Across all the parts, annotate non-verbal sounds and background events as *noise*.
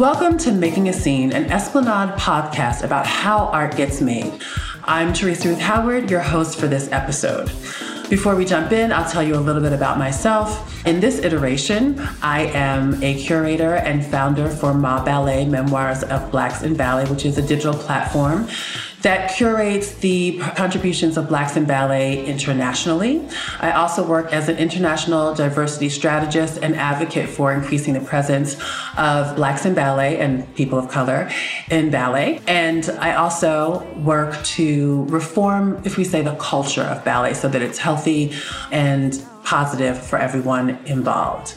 Welcome to Making a Scene, an Esplanade podcast about how art gets made. I'm Theresa Ruth Howard, your host for this episode. Before we jump in, I'll tell you a little bit about myself. In this iteration, I am a curator and founder for MoBBallet Memoirs of Blacks in Ballet, which is a digital platform that curates the contributions of Blacks in Ballet internationally. I also work as an international diversity strategist and advocate for increasing the presence of Blacks in Ballet and people of color in ballet. And I also work to reform, if we say, the culture of ballet so that it's healthy and positive for everyone involved.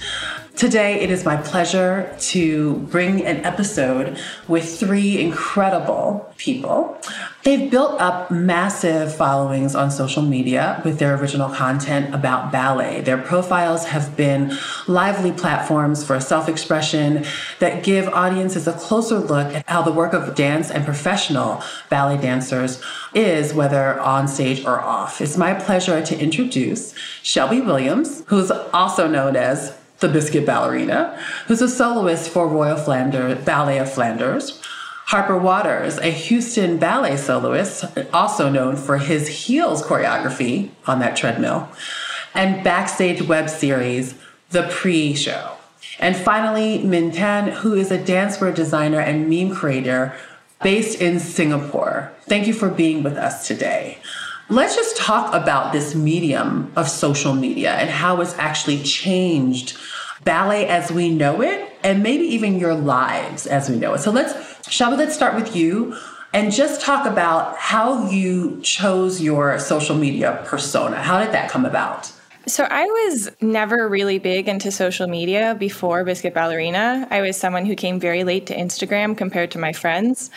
Today, it is my pleasure to bring an episode with three incredible people. They've built up massive followings on social media with their original content about ballet. Their profiles have been lively platforms for self expression that give audiences a closer look at how the work of dance and professional ballet dancers is, whether on stage or off. It's my pleasure to introduce Shelby Williams, who's also known as the Biscuit Ballerina, who's a soloist for Royal Flanders, Ballet of Flanders. Harper Waters, a Houston ballet soloist, also known for his heels choreography on that treadmill, and backstage web series, The Pre Show. And finally, Min Tan, who is a dancewear designer and meme creator based in Singapore. Thank you for being with us today. Let's just talk about this medium of social media and how it's actually changed ballet as we know it and maybe even your lives as we know it. So let's, Shelby, let's start with you and just talk about how you chose your social media persona. How did that come about? So I was never really big into social media before Biscuit Ballerina. I was someone who came very late to Instagram compared to my friends.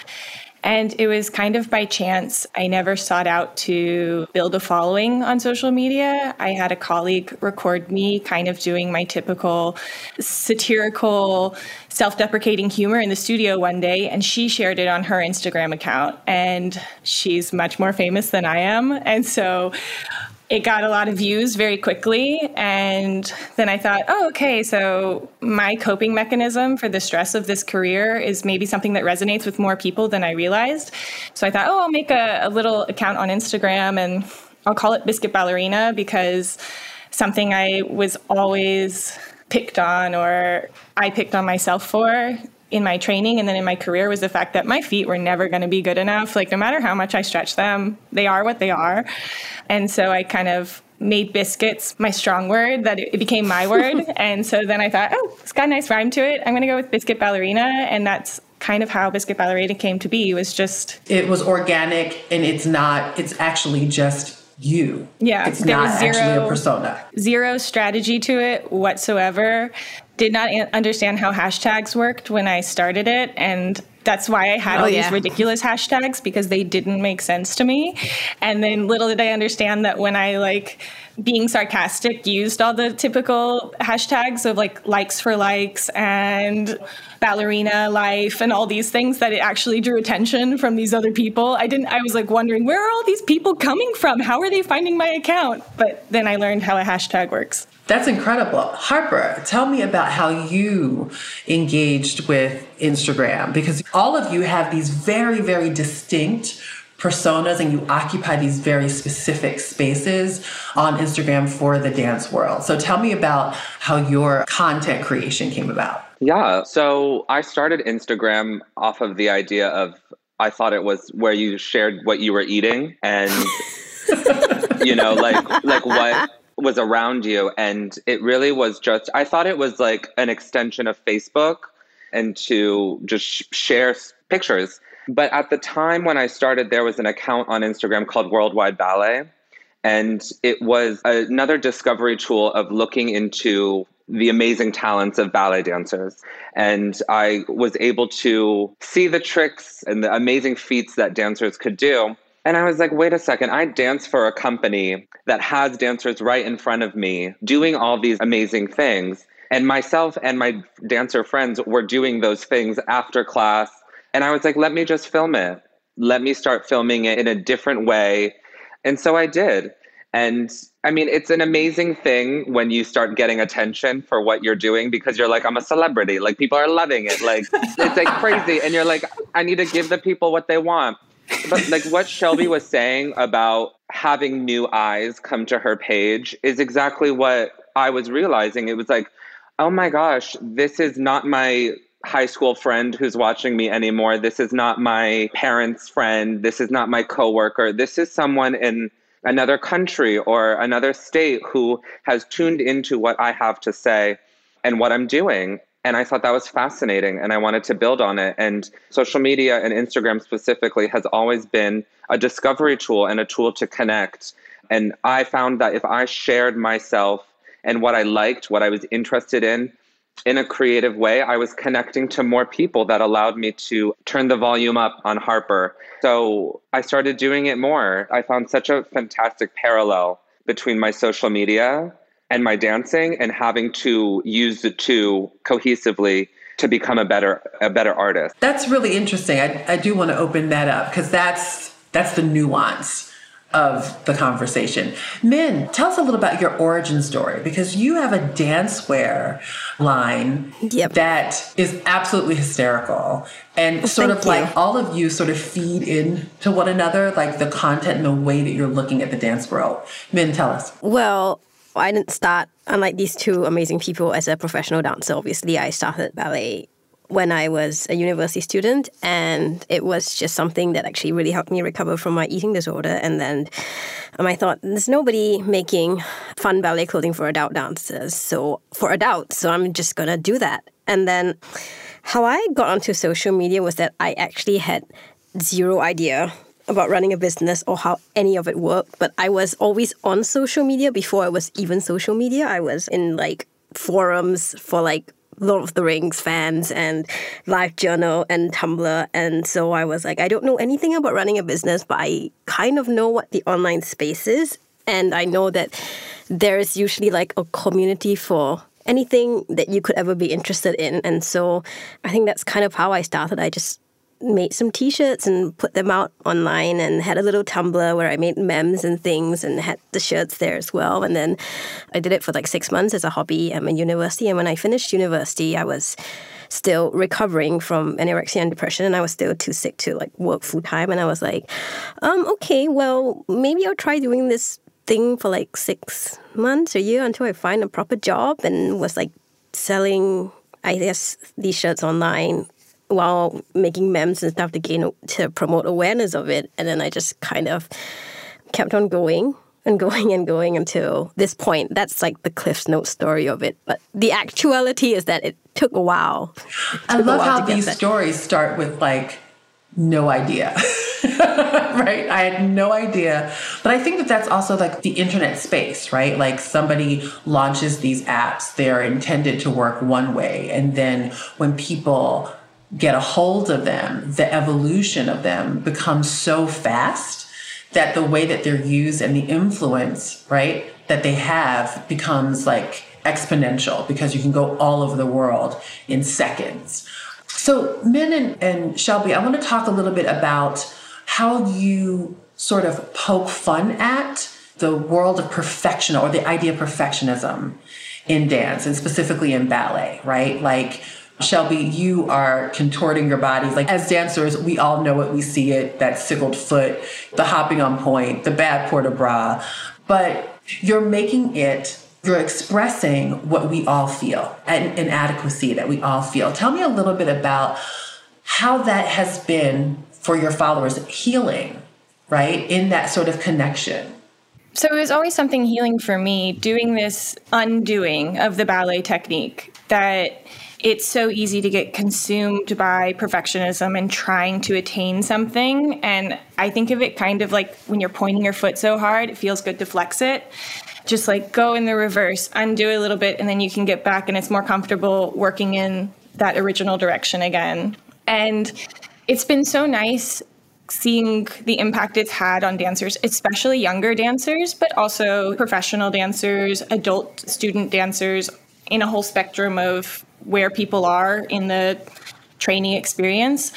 And it was kind of by chance. I never sought out to build a following on social media. I had a colleague record me kind of doing my typical satirical, self deprecating humor in the studio one day, and she shared it on her Instagram account. And she's much more famous than I am. And so it got a lot of views very quickly. And then I thought, oh, okay, so my coping mechanism for the stress of this career is maybe something that resonates with more people than I realized. So I thought, oh, I'll make a, a little account on Instagram and I'll call it Biscuit Ballerina because something I was always picked on or I picked on myself for in my training and then in my career was the fact that my feet were never going to be good enough. Like, no matter how much I stretch them, they are what they are. And so I kind of made biscuits my strong word, that it became my word. *laughs* and so then I thought, oh, it's got a nice rhyme to it. I'm going to go with biscuit ballerina. And that's kind of how biscuit ballerina came to be. It was just. It was organic and it's not, it's actually just you. Yeah, it's not zero, actually a persona. Zero strategy to it whatsoever. Did not understand how hashtags worked when I started it, and that's why I had oh, all yeah. these ridiculous hashtags because they didn't make sense to me. And then little did I understand that when I like being sarcastic used all the typical hashtags of like likes for likes and ballerina life and all these things that it actually drew attention from these other people. I didn't I was like wondering where are all these people coming from? How are they finding my account? But then I learned how a hashtag works. That's incredible. Harper, tell me about how you engaged with Instagram because all of you have these very, very distinct personas and you occupy these very specific spaces on Instagram for the dance world. So tell me about how your content creation came about. Yeah. So I started Instagram off of the idea of I thought it was where you shared what you were eating and *laughs* you know like like what was around you and it really was just I thought it was like an extension of Facebook and to just share pictures. But at the time when I started there was an account on Instagram called Worldwide Ballet and it was another discovery tool of looking into the amazing talents of ballet dancers. And I was able to see the tricks and the amazing feats that dancers could do. And I was like, wait a second, I dance for a company that has dancers right in front of me doing all these amazing things. And myself and my dancer friends were doing those things after class. And I was like, let me just film it. Let me start filming it in a different way. And so I did. And I mean, it's an amazing thing when you start getting attention for what you're doing because you're like, I'm a celebrity. Like, people are loving it. Like, *laughs* it's like crazy. And you're like, I need to give the people what they want. But like what Shelby was saying about having new eyes come to her page is exactly what I was realizing. It was like, oh my gosh, this is not my high school friend who's watching me anymore. This is not my parents' friend. This is not my coworker. This is someone in another country or another state who has tuned into what I have to say and what I'm doing. And I thought that was fascinating and I wanted to build on it. And social media and Instagram specifically has always been a discovery tool and a tool to connect. And I found that if I shared myself and what I liked, what I was interested in, in a creative way, I was connecting to more people that allowed me to turn the volume up on Harper. So I started doing it more. I found such a fantastic parallel between my social media and my dancing and having to use the two cohesively to become a better a better artist. That's really interesting. I, I do want to open that up because that's that's the nuance of the conversation. Min, tell us a little about your origin story because you have a dancewear line yep. that is absolutely hysterical. And sort Thank of you. like all of you sort of feed in to one another, like the content and the way that you're looking at the dance world. Min, tell us. Well, I didn't start, unlike these two amazing people, as a professional dancer. Obviously, I started ballet when I was a university student, and it was just something that actually really helped me recover from my eating disorder. And then um, I thought, there's nobody making fun ballet clothing for adult dancers, so for adults, so I'm just gonna do that. And then how I got onto social media was that I actually had zero idea about running a business or how any of it worked, but I was always on social media before I was even social media. I was in like forums for like Lord of the Rings fans and LiveJournal and Tumblr. And so I was like, I don't know anything about running a business, but I kind of know what the online space is. And I know that there is usually like a community for anything that you could ever be interested in. And so I think that's kind of how I started. I just made some t-shirts and put them out online and had a little Tumblr where I made memes and things and had the shirts there as well. And then I did it for like six months as a hobby at my university. And when I finished university, I was still recovering from anorexia and depression and I was still too sick to like work full time. And I was like, um, okay, well, maybe I'll try doing this thing for like six months or year until I find a proper job and was like selling I guess these shirts online while making memes and stuff to gain to promote awareness of it. And then I just kind of kept on going and *laughs* going and going until this point. That's like the Cliff's Note story of it. But the actuality is that it took a while. It I love while how these there. stories start with like no idea. *laughs* right? I had no idea. But I think that that's also like the internet space, right? Like somebody launches these apps, they're intended to work one way. And then when people get a hold of them, the evolution of them becomes so fast that the way that they're used and the influence, right, that they have becomes like exponential because you can go all over the world in seconds. So, Min and, and Shelby, I want to talk a little bit about how you sort of poke fun at the world of perfection or the idea of perfectionism in dance and specifically in ballet, right? Like, Shelby, you are contorting your body. Like, as dancers, we all know it, we see it that sickled foot, the hopping on pointe, the bad port de bras. But you're making it you're expressing what we all feel and inadequacy that we all feel. Tell me a little bit about how that has been for your followers healing, right? In that sort of connection. So it was always something healing for me doing this undoing of the ballet technique that it's so easy to get consumed by perfectionism and trying to attain something. And I think of it kind of like when you're pointing your foot so hard, it feels good to flex it just like go in the reverse, undo a little bit, and then you can get back, and it's more comfortable working in that original direction again. And it's been so nice seeing the impact it's had on dancers, especially younger dancers, but also professional dancers, adult student dancers, in a whole spectrum of where people are in the training experience,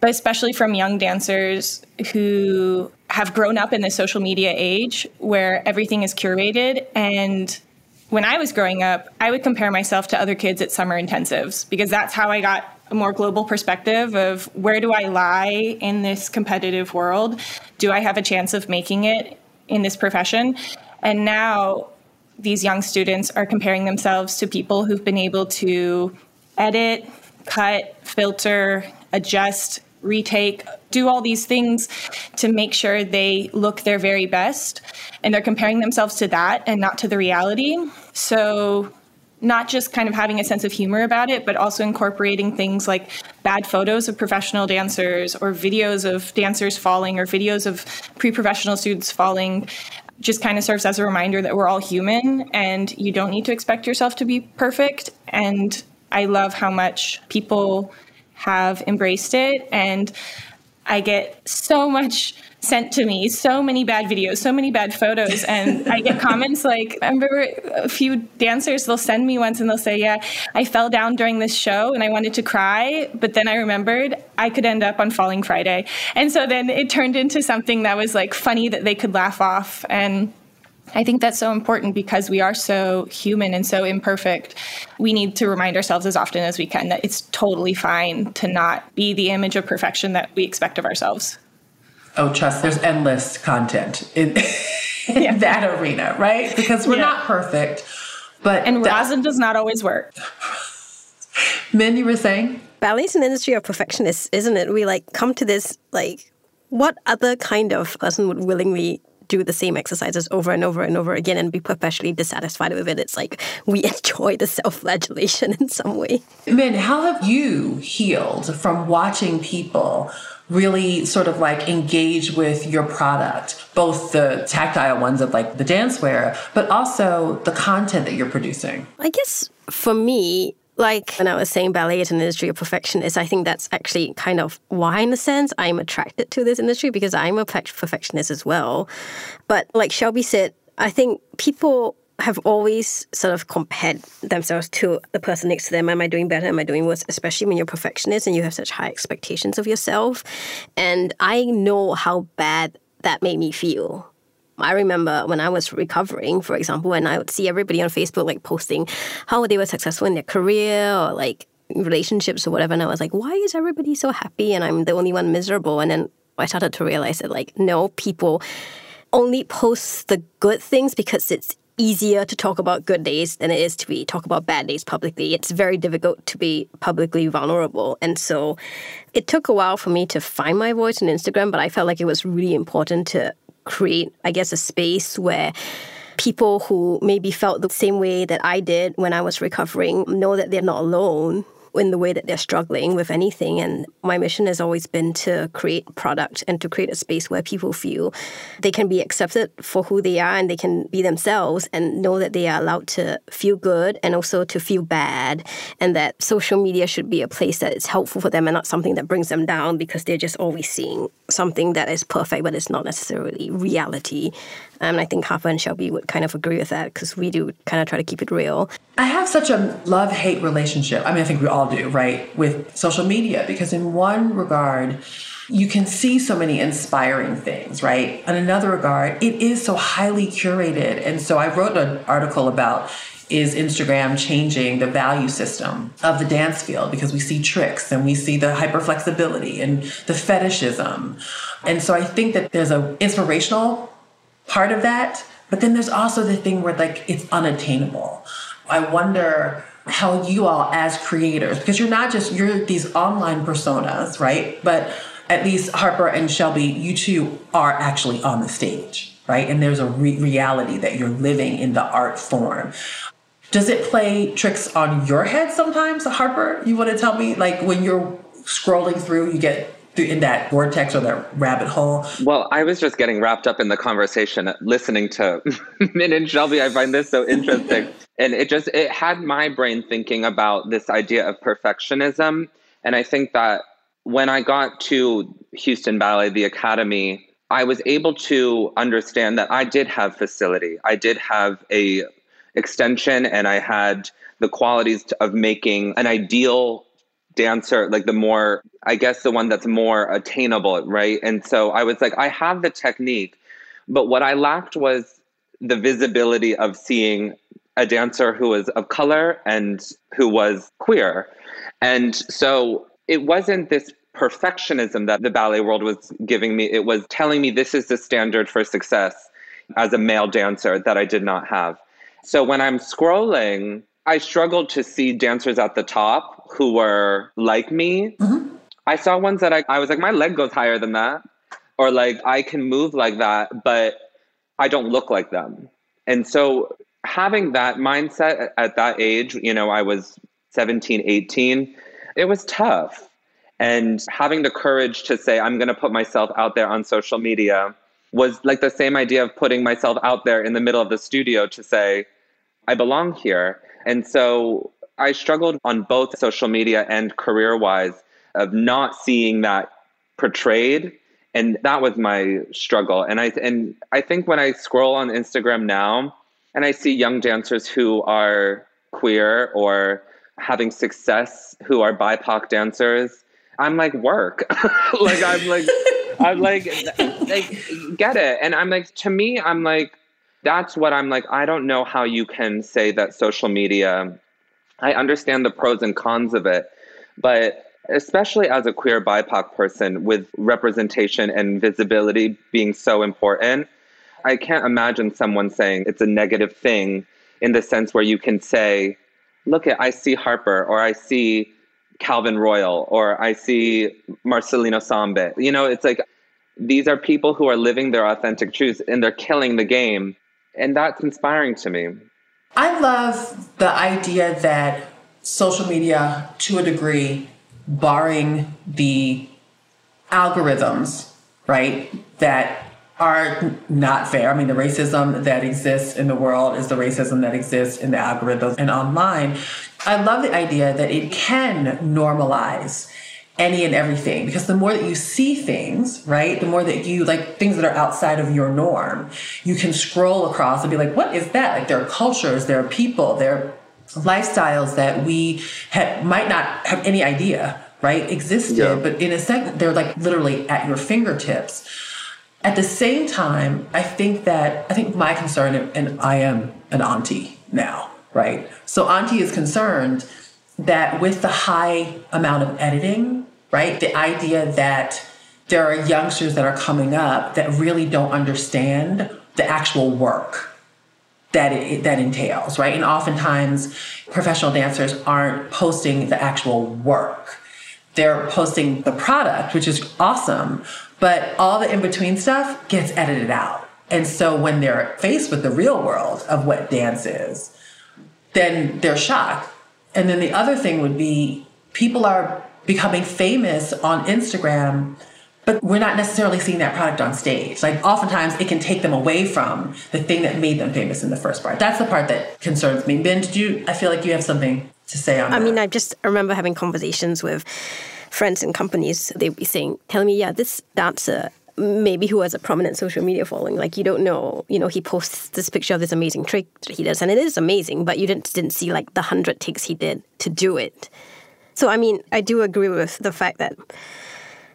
but especially from young dancers who have grown up in the social media age where everything is curated and when I was growing up, I would compare myself to other kids at summer intensives because that's how I got a more global perspective of where do I lie in this competitive world? Do I have a chance of making it in this profession? And now these young students are comparing themselves to people who've been able to edit, cut, filter, adjust, retake, do all these things to make sure they look their very best. And they're comparing themselves to that and not to the reality. So, not just kind of having a sense of humor about it, but also incorporating things like bad photos of professional dancers or videos of dancers falling or videos of pre professional students falling just kind of serves as a reminder that we're all human and you don't need to expect yourself to be perfect. And I love how much people have embraced it. And I get so much sent to me, so many bad videos, so many bad photos. And I get *laughs* comments like, I remember a few dancers, they'll send me once and they'll say, Yeah, I fell down during this show and I wanted to cry. But then I remembered I could end up on Falling Friday. And so then it turned into something that was like funny that they could laugh off. And I think that's so important because we are so human and so imperfect. We need to remind ourselves as often as we can that it's totally fine to not be the image of perfection that we expect of ourselves. Oh, trust, there's endless content in, in yeah. that arena, right? Because we're yeah. not perfect. But and rosin does not always work. Min, you were saying? Ballet's an industry of perfectionists, isn't it? We like come to this like what other kind of person would willingly do the same exercises over and over and over again and be perpetually dissatisfied with it. It's like we *laughs* enjoy the self flagellation in some way. Min, how have you healed from watching people? Really sort of like engage with your product, both the tactile ones of like the dancewear, but also the content that you're producing? I guess for me, like when I was saying ballet is an industry of perfectionists, I think that's actually kind of why, in a sense, I'm attracted to this industry because I'm a perfectionist as well. But like Shelby said, I think people have always sort of compared themselves to the person next to them. Am I doing better? Am I doing worse? Especially when you're perfectionist and you have such high expectations of yourself. And I know how bad that made me feel I remember when I was recovering, for example, when I would see everybody on Facebook like posting how they were successful in their career or like relationships or whatever, and I was like, why is everybody so happy and I'm the only one miserable? And then I started to realize that like no, people only post the good things because it's easier to talk about good days than it is to be talk about bad days publicly. It's very difficult to be publicly vulnerable. And so it took a while for me to find my voice on Instagram, but I felt like it was really important to create, I guess, a space where people who maybe felt the same way that I did when I was recovering know that they're not alone in the way that they're struggling with anything. And my mission has always been to create product and to create a space where people feel they can be accepted for who they are and they can be themselves and know that they are allowed to feel good and also to feel bad. And that social media should be a place that is helpful for them and not something that brings them down because they're just always seeing something that is perfect, but it's not necessarily reality. And I think Harper and Shelby would kind of agree with that because we do kind of try to keep it real. I have such a love hate relationship. I mean, I think we all do, right, with social media because, in one regard, you can see so many inspiring things, right? In another regard, it is so highly curated. And so I wrote an article about is Instagram changing the value system of the dance field because we see tricks and we see the hyperflexibility and the fetishism. And so I think that there's an inspirational part of that. But then there's also the thing where like it's unattainable. I wonder how you all as creators, because you're not just you're these online personas, right? But at least Harper and Shelby, you two are actually on the stage, right? And there's a re- reality that you're living in the art form. Does it play tricks on your head sometimes, Harper? You want to tell me, like when you're scrolling through, you get in that vortex or that rabbit hole. Well, I was just getting wrapped up in the conversation listening to *laughs* Min and Shelby. I find this so interesting. and it just it had my brain thinking about this idea of perfectionism. And I think that when I got to Houston Ballet, the Academy, I was able to understand that I did have facility. I did have a extension and I had the qualities of making an ideal dancer, like the more, I guess, the one that's more attainable, right? And so I was like, I have the technique, but what I lacked was the visibility of seeing a dancer who was of color and who was queer. And so it wasn't this perfectionism that the ballet world was giving me. It was telling me this is the standard for success as a male dancer that I did not have. So when I'm scrolling, I struggled to see dancers at the top who were like me. Mm-hmm. I saw ones that I, I was like, my leg goes higher than that. Or like, I can move like that, but I don't look like them. And so having that mindset at that age, you know, I was 17, 18, it was tough. And having the courage to say, I'm going to put myself out there on social media was like the same idea of putting myself out there in the middle of the studio to say, I belong here. And so I struggled on both social media and career wise of not seeing that portrayed. And that was my struggle. And I and I think when I scroll on Instagram now and I see young dancers who are queer or having success who are BIPOC dancers, I'm like, work. *laughs* like I'm like I'm like, *laughs* like get it. And I'm like, to me, I'm like, that's what I'm like. I don't know how you can say that social media. I understand the pros and cons of it, but especially as a queer BIPOC person with representation and visibility being so important, I can't imagine someone saying it's a negative thing in the sense where you can say, look at I see Harper or I see Calvin Royal or I see Marcelino Sambe. You know, it's like these are people who are living their authentic truths and they're killing the game. And that's inspiring to me. I love the idea that social media, to a degree, barring the algorithms, right, that are not fair. I mean, the racism that exists in the world is the racism that exists in the algorithms and online. I love the idea that it can normalize any and everything because the more that you see things, right, the more that you like things that are outside of your norm, you can scroll across and be like, what is that? Like there are cultures, there are people, there are lifestyles that we ha- might not have any idea, right, existed, yeah. but in a second, they're like literally at your fingertips. At the same time, I think that I think my concern, and I am an auntie now, right? So auntie is concerned that with the high amount of editing right? The idea that there are youngsters that are coming up that really don't understand the actual work that it, that entails, right? And oftentimes, professional dancers aren't posting the actual work; they're posting the product, which is awesome, but all the in between stuff gets edited out. And so, when they're faced with the real world of what dance is, then they're shocked. And then the other thing would be people are becoming famous on Instagram, but we're not necessarily seeing that product on stage. Like oftentimes it can take them away from the thing that made them famous in the first part. That's the part that concerns me. Ben, did you I feel like you have something to say on I that. mean, I just remember having conversations with friends and companies. They'd be saying, Tell me, yeah, this dancer maybe who has a prominent social media following. Like you don't know, you know, he posts this picture of this amazing trick he does, and it is amazing, but you didn't didn't see like the hundred takes he did to do it. So, I mean, I do agree with the fact that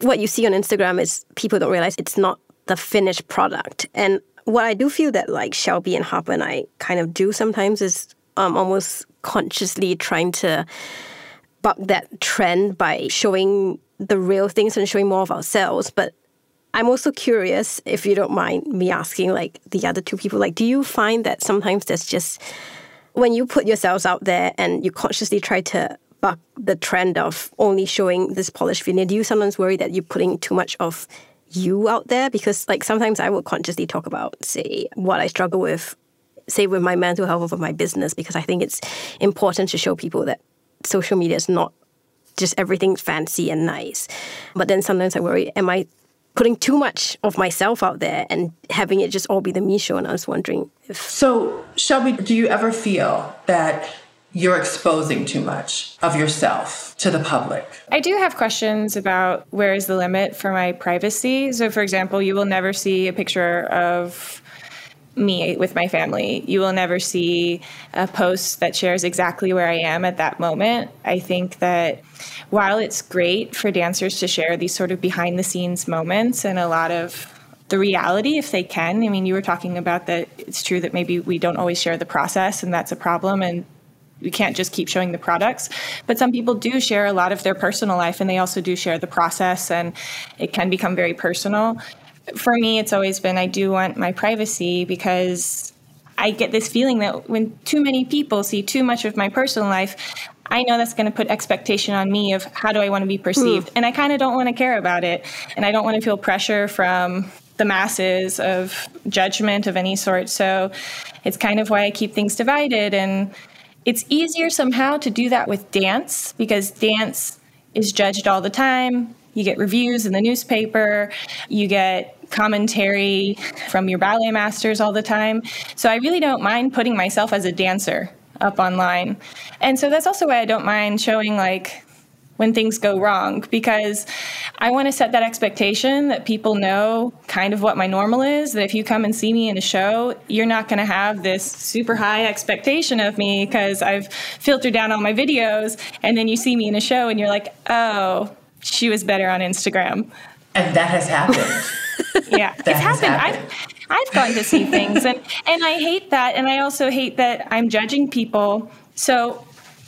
what you see on Instagram is people don't realize it's not the finished product. And what I do feel that like Shelby and Harper and I kind of do sometimes is um, almost consciously trying to buck that trend by showing the real things and showing more of ourselves. But I'm also curious, if you don't mind me asking, like the other two people, like, do you find that sometimes there's just when you put yourselves out there and you consciously try to buck the trend of only showing this polished veneer? Do you sometimes worry that you're putting too much of you out there? Because like sometimes I will consciously talk about, say, what I struggle with, say with my mental health or my business, because I think it's important to show people that social media is not just everything fancy and nice. But then sometimes I worry, am I putting too much of myself out there and having it just all be the me show? And I was wondering if. So, Shelby, do you ever feel that you're exposing too much of yourself to the public. I do have questions about where is the limit for my privacy. So, for example, you will never see a picture of me with my family. You will never see a post that shares exactly where I am at that moment. I think that while it's great for dancers to share these sort of behind the scenes moments and a lot of the reality if they can. I mean, you were talking about that it's true that maybe we don't always share the process and that's a problem and we can't just keep showing the products. But some people do share a lot of their personal life and they also do share the process and it can become very personal. For me, it's always been I do want my privacy because I get this feeling that when too many people see too much of my personal life, I know that's going to put expectation on me of how do I want to be perceived. Mm. And I kind of don't want to care about it. And I don't want to feel pressure from the masses of judgment of any sort. So it's kind of why I keep things divided. And it's easier somehow to do that with dance because dance is judged all the time. You get reviews in the newspaper, you get commentary from your ballet masters all the time. So I really don't mind putting myself as a dancer up online. And so that's also why I don't mind showing like when things go wrong because I want to set that expectation that people know kind of what my normal is. That if you come and see me in a show, you're not going to have this super high expectation of me because I've filtered down all my videos. And then you see me in a show and you're like, oh, she was better on Instagram. And that has happened. *laughs* yeah, it's happened. happened. I've, I've gone to see things and, and I hate that. And I also hate that I'm judging people. So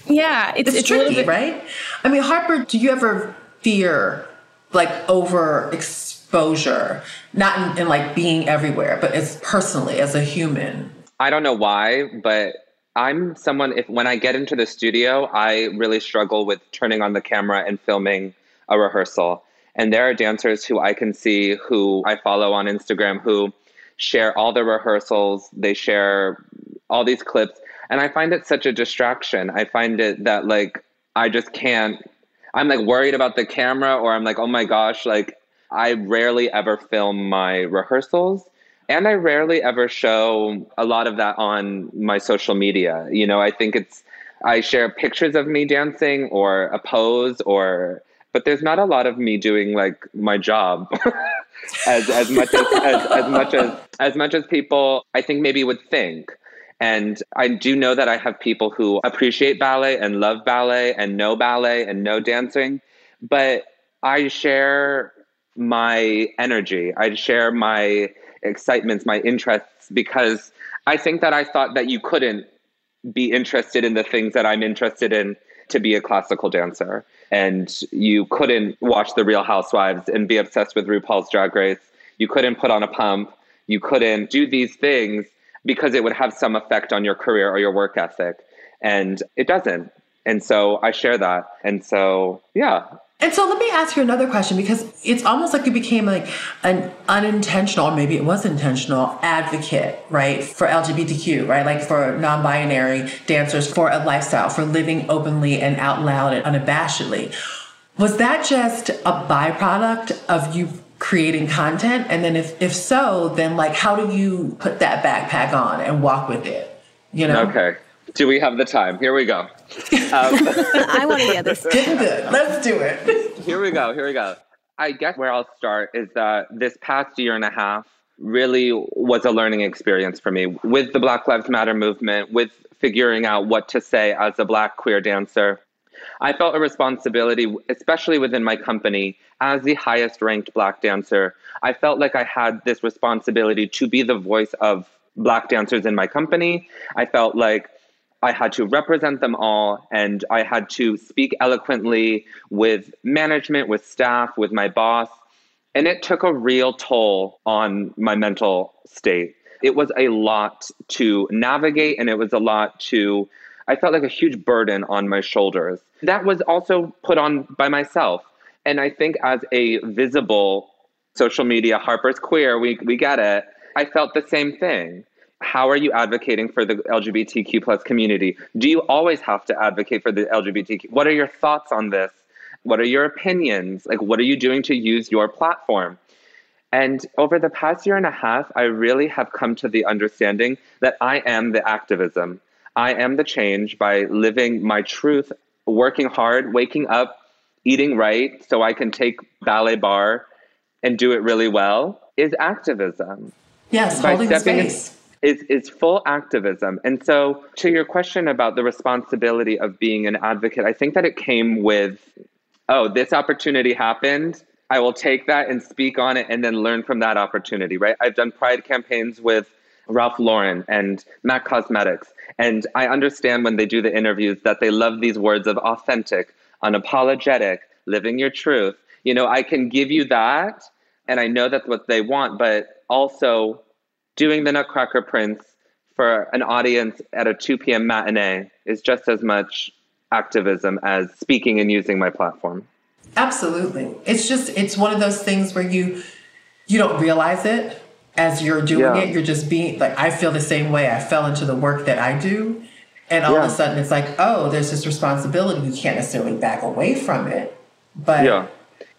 yeah, it's, it's, it's tricky, bit- right? I mean, Harper, do you ever fear like over exposure, not in, in like being everywhere, but as personally as a human? I don't know why, but I'm someone if when I get into the studio, I really struggle with turning on the camera and filming a rehearsal. And there are dancers who I can see who I follow on Instagram who share all the rehearsals, they share all these clips and I find it such a distraction. I find it that like I just can't. I'm like worried about the camera, or I'm like, oh my gosh, like I rarely ever film my rehearsals. And I rarely ever show a lot of that on my social media. You know, I think it's, I share pictures of me dancing or a pose or, but there's not a lot of me doing like my job *laughs* as, as much as, as, as much as, as much as people I think maybe would think. And I do know that I have people who appreciate ballet and love ballet and know ballet and know dancing, but I share my energy. I share my excitements, my interests, because I think that I thought that you couldn't be interested in the things that I'm interested in to be a classical dancer. And you couldn't watch The Real Housewives and be obsessed with RuPaul's Drag Race. You couldn't put on a pump. You couldn't do these things because it would have some effect on your career or your work ethic. And it doesn't. And so I share that. And so, yeah. And so let me ask you another question because it's almost like you became like an unintentional, or maybe it was intentional, advocate, right, for LGBTQ, right? Like for non binary dancers, for a lifestyle, for living openly and out loud and unabashedly. Was that just a byproduct of you creating content? And then if, if so, then like how do you put that backpack on and walk with it? You know? Okay. Do we have the time? Here we go. Um, *laughs* I want to *laughs* get this. Getting good. Let's do it. Here we go. Here we go. I guess where I'll start is that this past year and a half really was a learning experience for me with the Black Lives Matter movement, with figuring out what to say as a Black queer dancer, I felt a responsibility, especially within my company, as the highest ranked Black dancer. I felt like I had this responsibility to be the voice of Black dancers in my company. I felt like I had to represent them all and I had to speak eloquently with management, with staff, with my boss. And it took a real toll on my mental state. It was a lot to navigate and it was a lot to I felt like a huge burden on my shoulders. That was also put on by myself. And I think as a visible social media, Harper's queer, we, we get it. I felt the same thing. How are you advocating for the LGBTQ plus community? Do you always have to advocate for the LGBTQ? What are your thoughts on this? What are your opinions? Like, what are you doing to use your platform? And over the past year and a half, I really have come to the understanding that I am the activism. I am the change by living my truth, working hard, waking up, eating right so I can take ballet barre and do it really well is activism. Yes, by holding space. is is full activism. And so to your question about the responsibility of being an advocate, I think that it came with oh, this opportunity happened. I will take that and speak on it and then learn from that opportunity, right? I've done pride campaigns with Ralph Lauren and MAC Cosmetics. And I understand when they do the interviews that they love these words of authentic, unapologetic, living your truth. You know, I can give you that, and I know that's what they want, but also doing the Nutcracker Prince for an audience at a 2 p.m. matinee is just as much activism as speaking and using my platform. Absolutely. It's just it's one of those things where you you don't realize it as you're doing yeah. it. You're just being like I feel the same way. I fell into the work that I do and all yeah. of a sudden it's like, oh, there's this responsibility. You can't necessarily back away from it. But yeah.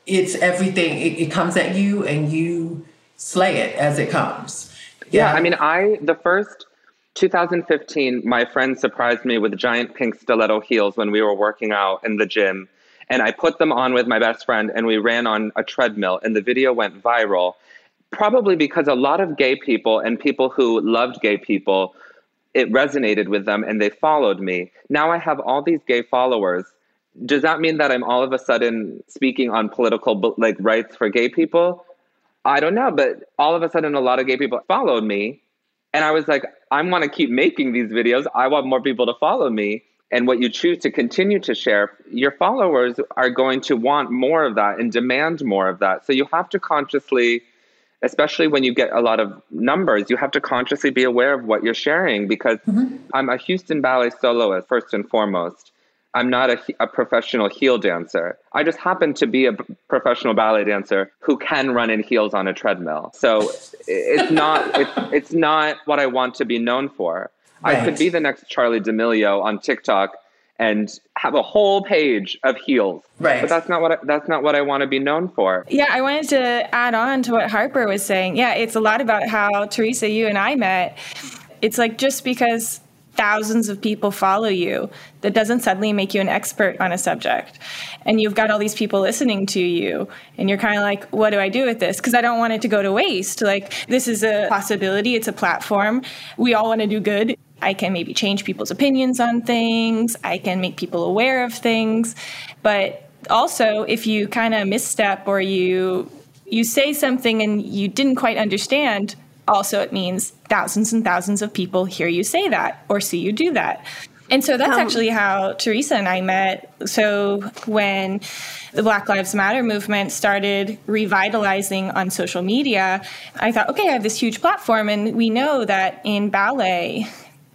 it's everything it, it comes at you and you slay it as it comes. Yeah, yeah I mean I the first 2015, my friend surprised me with giant pink stiletto heels when we were working out in the gym. And I put them on with my best friend and we ran on a treadmill, and the video went viral. Probably because a lot of gay people and people who loved gay people, it resonated with them and they followed me. Now I have all these gay followers. Does that mean that I'm all of a sudden speaking on political like rights for gay people? I don't know, but all of a sudden a lot of gay people followed me and I was like, I want to keep making these videos. I want more people to follow me. And what you choose to continue to share, your followers are going to want more of that and demand more of that. So you have to consciously, especially when you get a lot of numbers, you have to consciously be aware of what you're sharing because mm-hmm. I'm a Houston Ballet soloist, first and foremost. I'm not a, a, professional heel dancer. I just happen to be a professional ballet dancer who can run in heels on a treadmill. So it's not *laughs* it's, it's not what I want to be known for. Right. I could be the next Charli D'Amelio on TikTok and have a whole page of heels. Right. But that's not what I, that's not what I want to be known for. Yeah, I wanted to add on to what Harper was saying. Yeah, it's a lot about how Theresa, you and I met. It's like just because thousands of people follow you, that doesn't suddenly make you an expert on a subject. And you've got all these people listening to you, and you're kind of like, what do I do with this? Because I don't want it to go to waste. Like, this is a possibility, it's a platform. We all want to do good. I can maybe change people's opinions on things, I can make people aware of things. But also, if you kind of misstep or you you say something and you didn't quite understand, also it means thousands and thousands of people hear you say that or see you do that. And so that's um, actually how Theresa and I met. So when the Black Lives Matter movement started revitalizing on social media, I thought, okay, I have this huge platform, and we know that in ballet,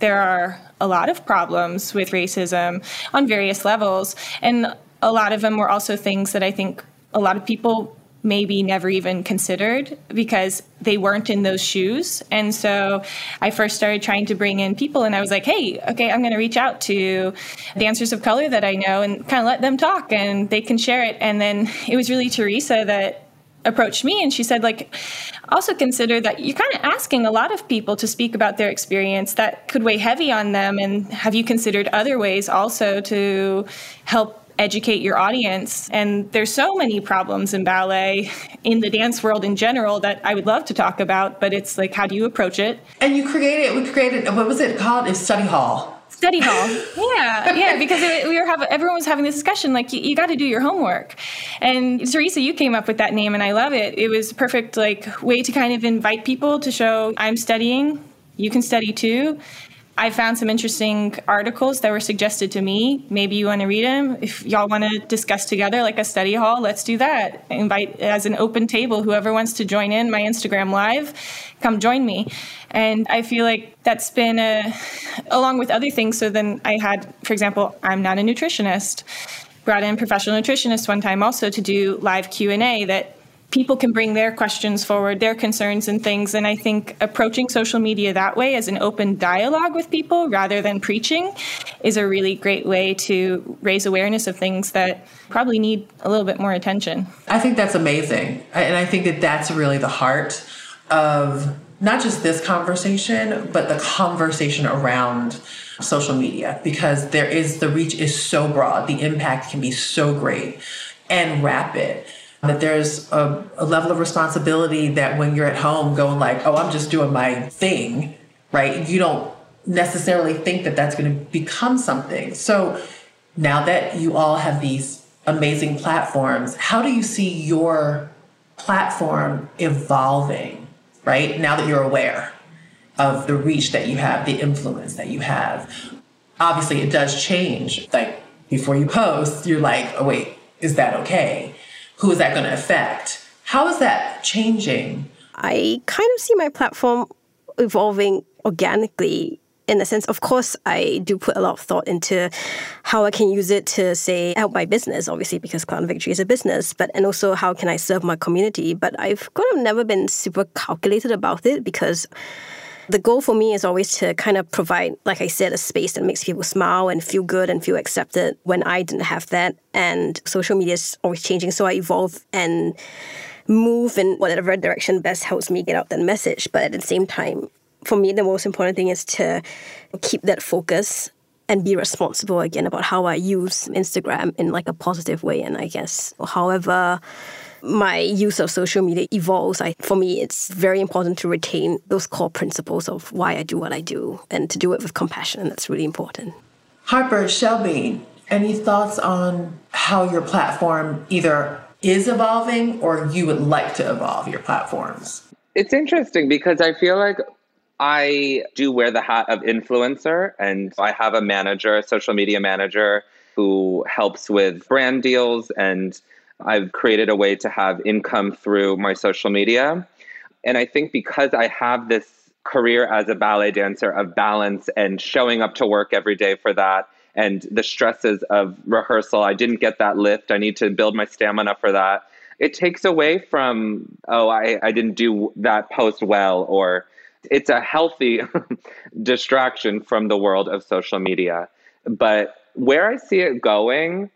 there are a lot of problems with racism on various levels. And a lot of them were also things that I think a lot of people maybe never even considered because they weren't in those shoes. And so I first started trying to bring in people and I was like, hey, okay, I'm going to reach out to dancers of color that I know and kind of let them talk and they can share it. And then it was really Theresa that approached me and she said like also consider that you're kind of asking a lot of people to speak about their experience that could weigh heavy on them and have you considered other ways also to help educate your audience. And there's so many problems in ballet, in the dance world in general, that I would love to talk about, but it's like, how do you approach it? And you created, we created, what was it called? A study hall. Study hall, yeah, yeah, because it, we were having everyone was having this discussion. Like, you, you got to do your homework, and Theresa, you came up with that name, and I love it. It was perfect, like way to kind of invite people to show I'm studying, you can study too, I found some interesting articles that were suggested to me. Maybe you want to read them. If y'all want to discuss together like a study hall, let's do that. invite as an open table whoever wants to join in my Instagram live, come join me. And I feel like that's been a, along with other things. So then I had, for example, I'm not a nutritionist. Brought in professional nutritionist one time also to do live Q and A that people can bring their questions forward, their concerns and things. And I think approaching social media that way as an open dialogue with people rather than preaching is a really great way to raise awareness of things that probably need a little bit more attention. I think that's amazing. And I think that that's really the heart of not just this conversation, but the conversation around social media because there is the reach is so broad, the impact can be so great and rapid that there's a, a, level of responsibility that when you're at home going like oh i'm just doing my thing right? You don't necessarily think that that's going to become something. So now that you all have these amazing platforms, how do you see your platform evolving, right? Now that you're aware of the reach that you have, the influence that you have. Obviously, it does change. Like before you post, you're like, oh, wait, is that okay? Who is that going to affect? How is that changing? I kind of see my platform evolving organically in a sense, of course, I do put a lot of thought into how I can use it to say help my business, obviously because Cloud Victory is a business, but and also how can I serve my community. But I've kind of never been super calculated about it because the goal for me is always to kind of provide, like I said, a space that makes people smile and feel good and feel accepted when I didn't have that. And social media is always changing, so I evolve and move in whatever direction best helps me get out that message. But at the same time, for me, the most important thing is to keep that focus and be responsible again about how I use Instagram in like a positive way. And I guess, however, my use of social media evolves, I, for me, it's very important to retain those core principles of why I do what I do and to do it with compassion. And that's really important. Harper, Shelby, any thoughts on how your platform either is evolving or you would like to evolve your platforms? It's interesting because I feel like I do wear the hat of influencer, and I have a manager, a social media manager, who helps with brand deals. And I've created a way to have income through my social media. And I think because I have this career as a ballet dancer of balance and showing up to work every day for that, and the stresses of rehearsal, I didn't get that lift. I need to build my stamina for that. It takes away from, oh, I, I didn't do that post well, or it's a healthy *laughs* distraction from the world of social media. But where I see it going,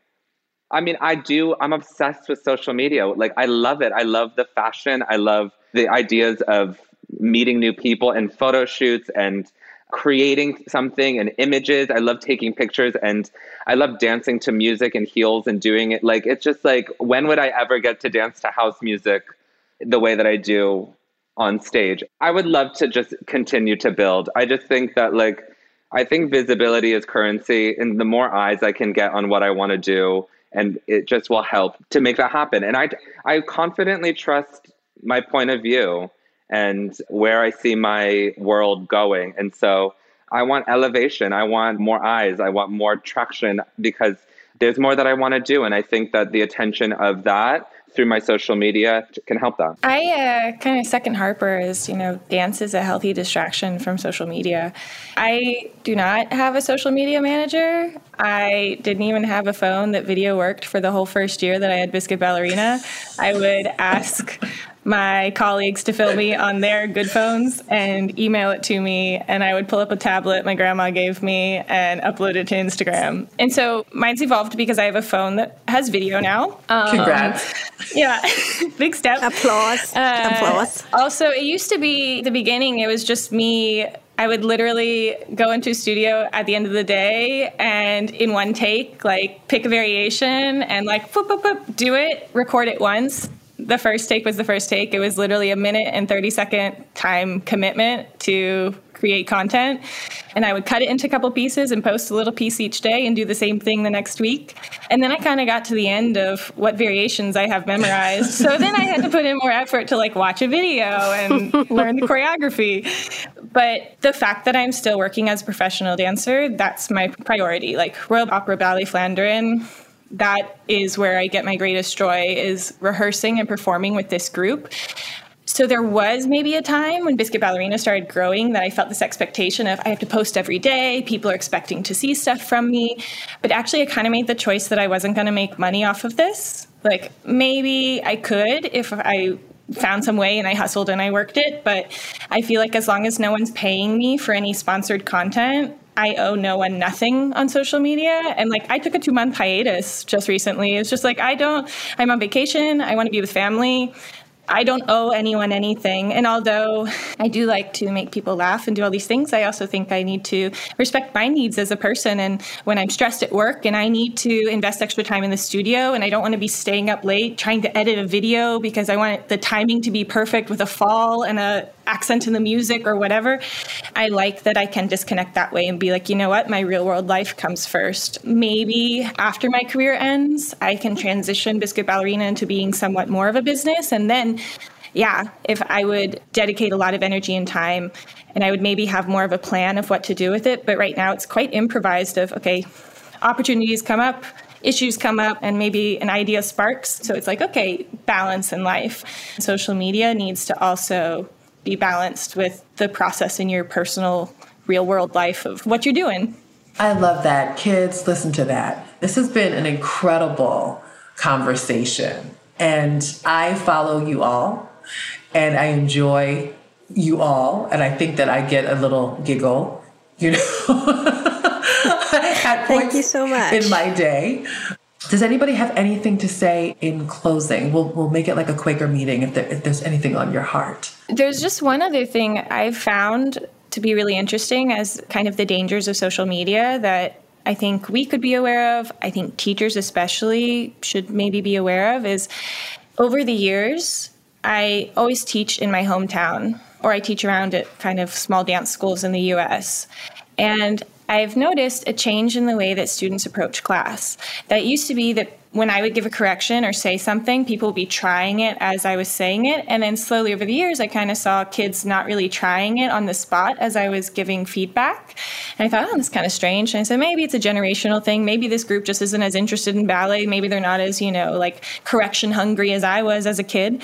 I mean, I do, I'm obsessed with social media. Like, I love it. I love the fashion. I love the ideas of meeting new people and photo shoots and creating something and images. I love taking pictures and I love dancing to music and heels and doing it. Like, it's just like, when would I ever get to dance to house music the way that I do on stage. I would love to just continue to build. I just think that like I think visibility is currency and the more eyes I can get on what I want to do and it just will help to make that happen. And I I confidently trust my point of view and where I see my world going. And so I want elevation. I want more eyes. I want more traction because there's more that I want to do. And I think that the attention of that through my social media can help that. I uh, kind of second Harper is, you know, dance is a healthy distraction from social media. I do not have a social media manager. I didn't even have a phone that video worked for the whole first year that I had Biscuit Ballerina. I would ask my colleagues to film me on their good phones and email it to me. And I would pull up a tablet my grandma gave me and upload it to Instagram. And so mine's evolved because I have a phone that has video now. Um, Congrats. Yeah, *laughs* big step. Applause. Uh, Applause. Also, it used to be the beginning, it was just me I would literally go into a studio at the end of the day and in one take, like pick a variation and like whoop, whoop, whoop, do it, record it once, the first take was the first take. It was literally a minute and 30 second time commitment to create content. And I would cut it into a couple pieces and post a little piece each day and do the same thing the next week. And then I kind of got to the end of what variations I have memorized. so then I had to put in more effort to like watch a video and *laughs* learn the choreography. But the fact that I'm still working as a professional dancer, that's my priority. Like Royal Opera Ballet Vlaanderen, that is where I get my greatest joy is rehearsing and performing with this group. So there was maybe a time when Biscuit Ballerina started growing that I felt this expectation of I have to post every day, people are expecting to see stuff from me. But actually I kind of made the choice that I wasn't going to make money off of this. Like maybe I could if I found some way and I hustled and I worked it, but I feel like as long as no one's paying me for any sponsored content, I owe no one nothing on social media. And like, I took a two month hiatus just recently. It's just like, I don't, I'm on vacation. I want to be with family. I don't owe anyone anything. And although I do like to make people laugh and do all these things, I also think I need to respect my needs as a person. And when I'm stressed at work and I need to invest extra time in the studio and I don't want to be staying up late trying to edit a video because I want the timing to be perfect with a fall and a accent in the music or whatever. I like that I can disconnect that way and be like, you know what, my real world life comes first. Maybe after my career ends, I can transition Biscuit Ballerina into being somewhat more of a business. And then, yeah, if I would dedicate a lot of energy and time and I would maybe have more of a plan of what to do with it. But right now it's quite improvised of, okay, opportunities come up issues come up and maybe an idea sparks. So it's like, okay, balance in life. Social media needs to also be balanced with the process in your personal real world life of what you're doing. I love that. Kids, listen to that. This has been an incredible conversation. And I follow you all and I enjoy you all. And I think that I get a little giggle, you know. *laughs* at points Thank you so much. in my day. Does anybody have anything to say in closing? We'll, we'll make it like a Quaker meeting if, there, if there's anything on your heart. There's just one other thing I've found to be really interesting as kind of the dangers of social media that I think we could be aware of, I think teachers especially should maybe be aware of, is over the years, I always teach in my hometown or I teach around at kind of small dance schools in the US. And I've noticed a change in the way that students approach class. That used to be that when I would give a correction or say something, people would be trying it as I was saying it. And then slowly over the years, I kind of saw kids not really trying it on the spot as I was giving feedback. And I thought, oh, that's kind of strange. And I said, maybe it's a generational thing. Maybe this group just isn't as interested in ballet. Maybe they're not as, you know, like correction hungry as I was as a kid.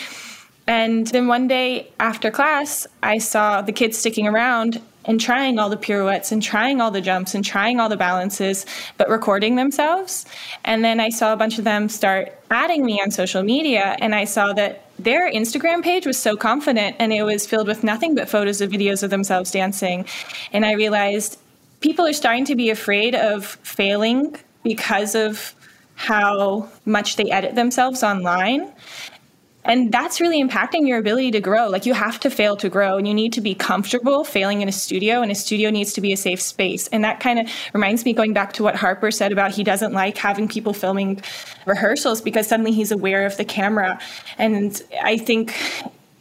And then one day after class, I saw the kids sticking around and trying all the pirouettes and trying all the jumps and trying all the balances, but recording themselves. And then I saw a bunch of them start adding me on social media, and I saw that their Instagram page was so confident and it was filled with nothing but photos of videos of themselves dancing. And I realized people are starting to be afraid of failing because of how much they edit themselves online. And that's really impacting your ability to grow. Like you have to fail to grow and you need to be comfortable failing in a studio and a studio needs to be a safe space. And that kind of reminds me going back to what Harper said about he doesn't like having people filming rehearsals because suddenly he's aware of the camera. And I think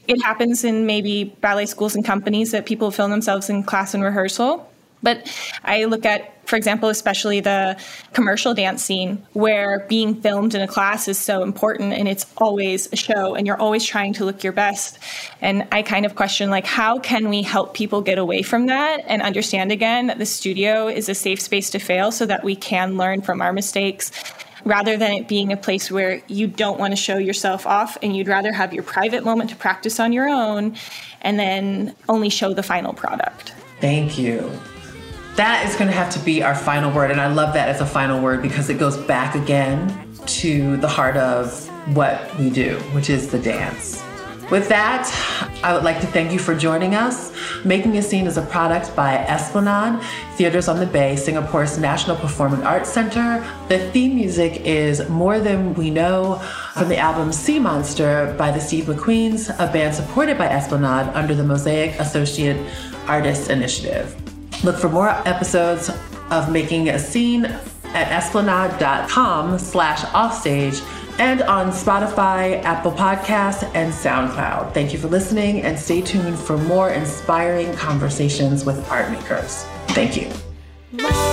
it happens in maybe ballet schools and companies that people film themselves in class and rehearsal but I look at, for example, especially the commercial dance scene where being filmed in a class is so important and it's always a show and you're always trying to look your best. And I kind of question, like, how can we help people get away from that and understand again that the studio is a safe space to fail so that we can learn from our mistakes rather than it being a place where you don't want to show yourself off and you'd rather have your private moment to practice on your own and then only show the final product. Thank you. That is going to have to be our final word. And I love that as a final word because it goes back again to the heart of what we do, which is the dance. With that, I would like to thank you for joining us. Making a Scene is a product by Esplanade, Theaters on the Bay, Singapore's National Performing Arts Center. The theme music is More Than We Know from the album Sea Monster by the Steve McQueens, a band supported by Esplanade under the Mosaic Associate Artists Initiative. Look for more episodes of Making a Scene at esplanade.com slash offstage and on Spotify, Apple Podcasts, and SoundCloud. Thank you for listening and stay tuned for more inspiring conversations with art makers. Thank you.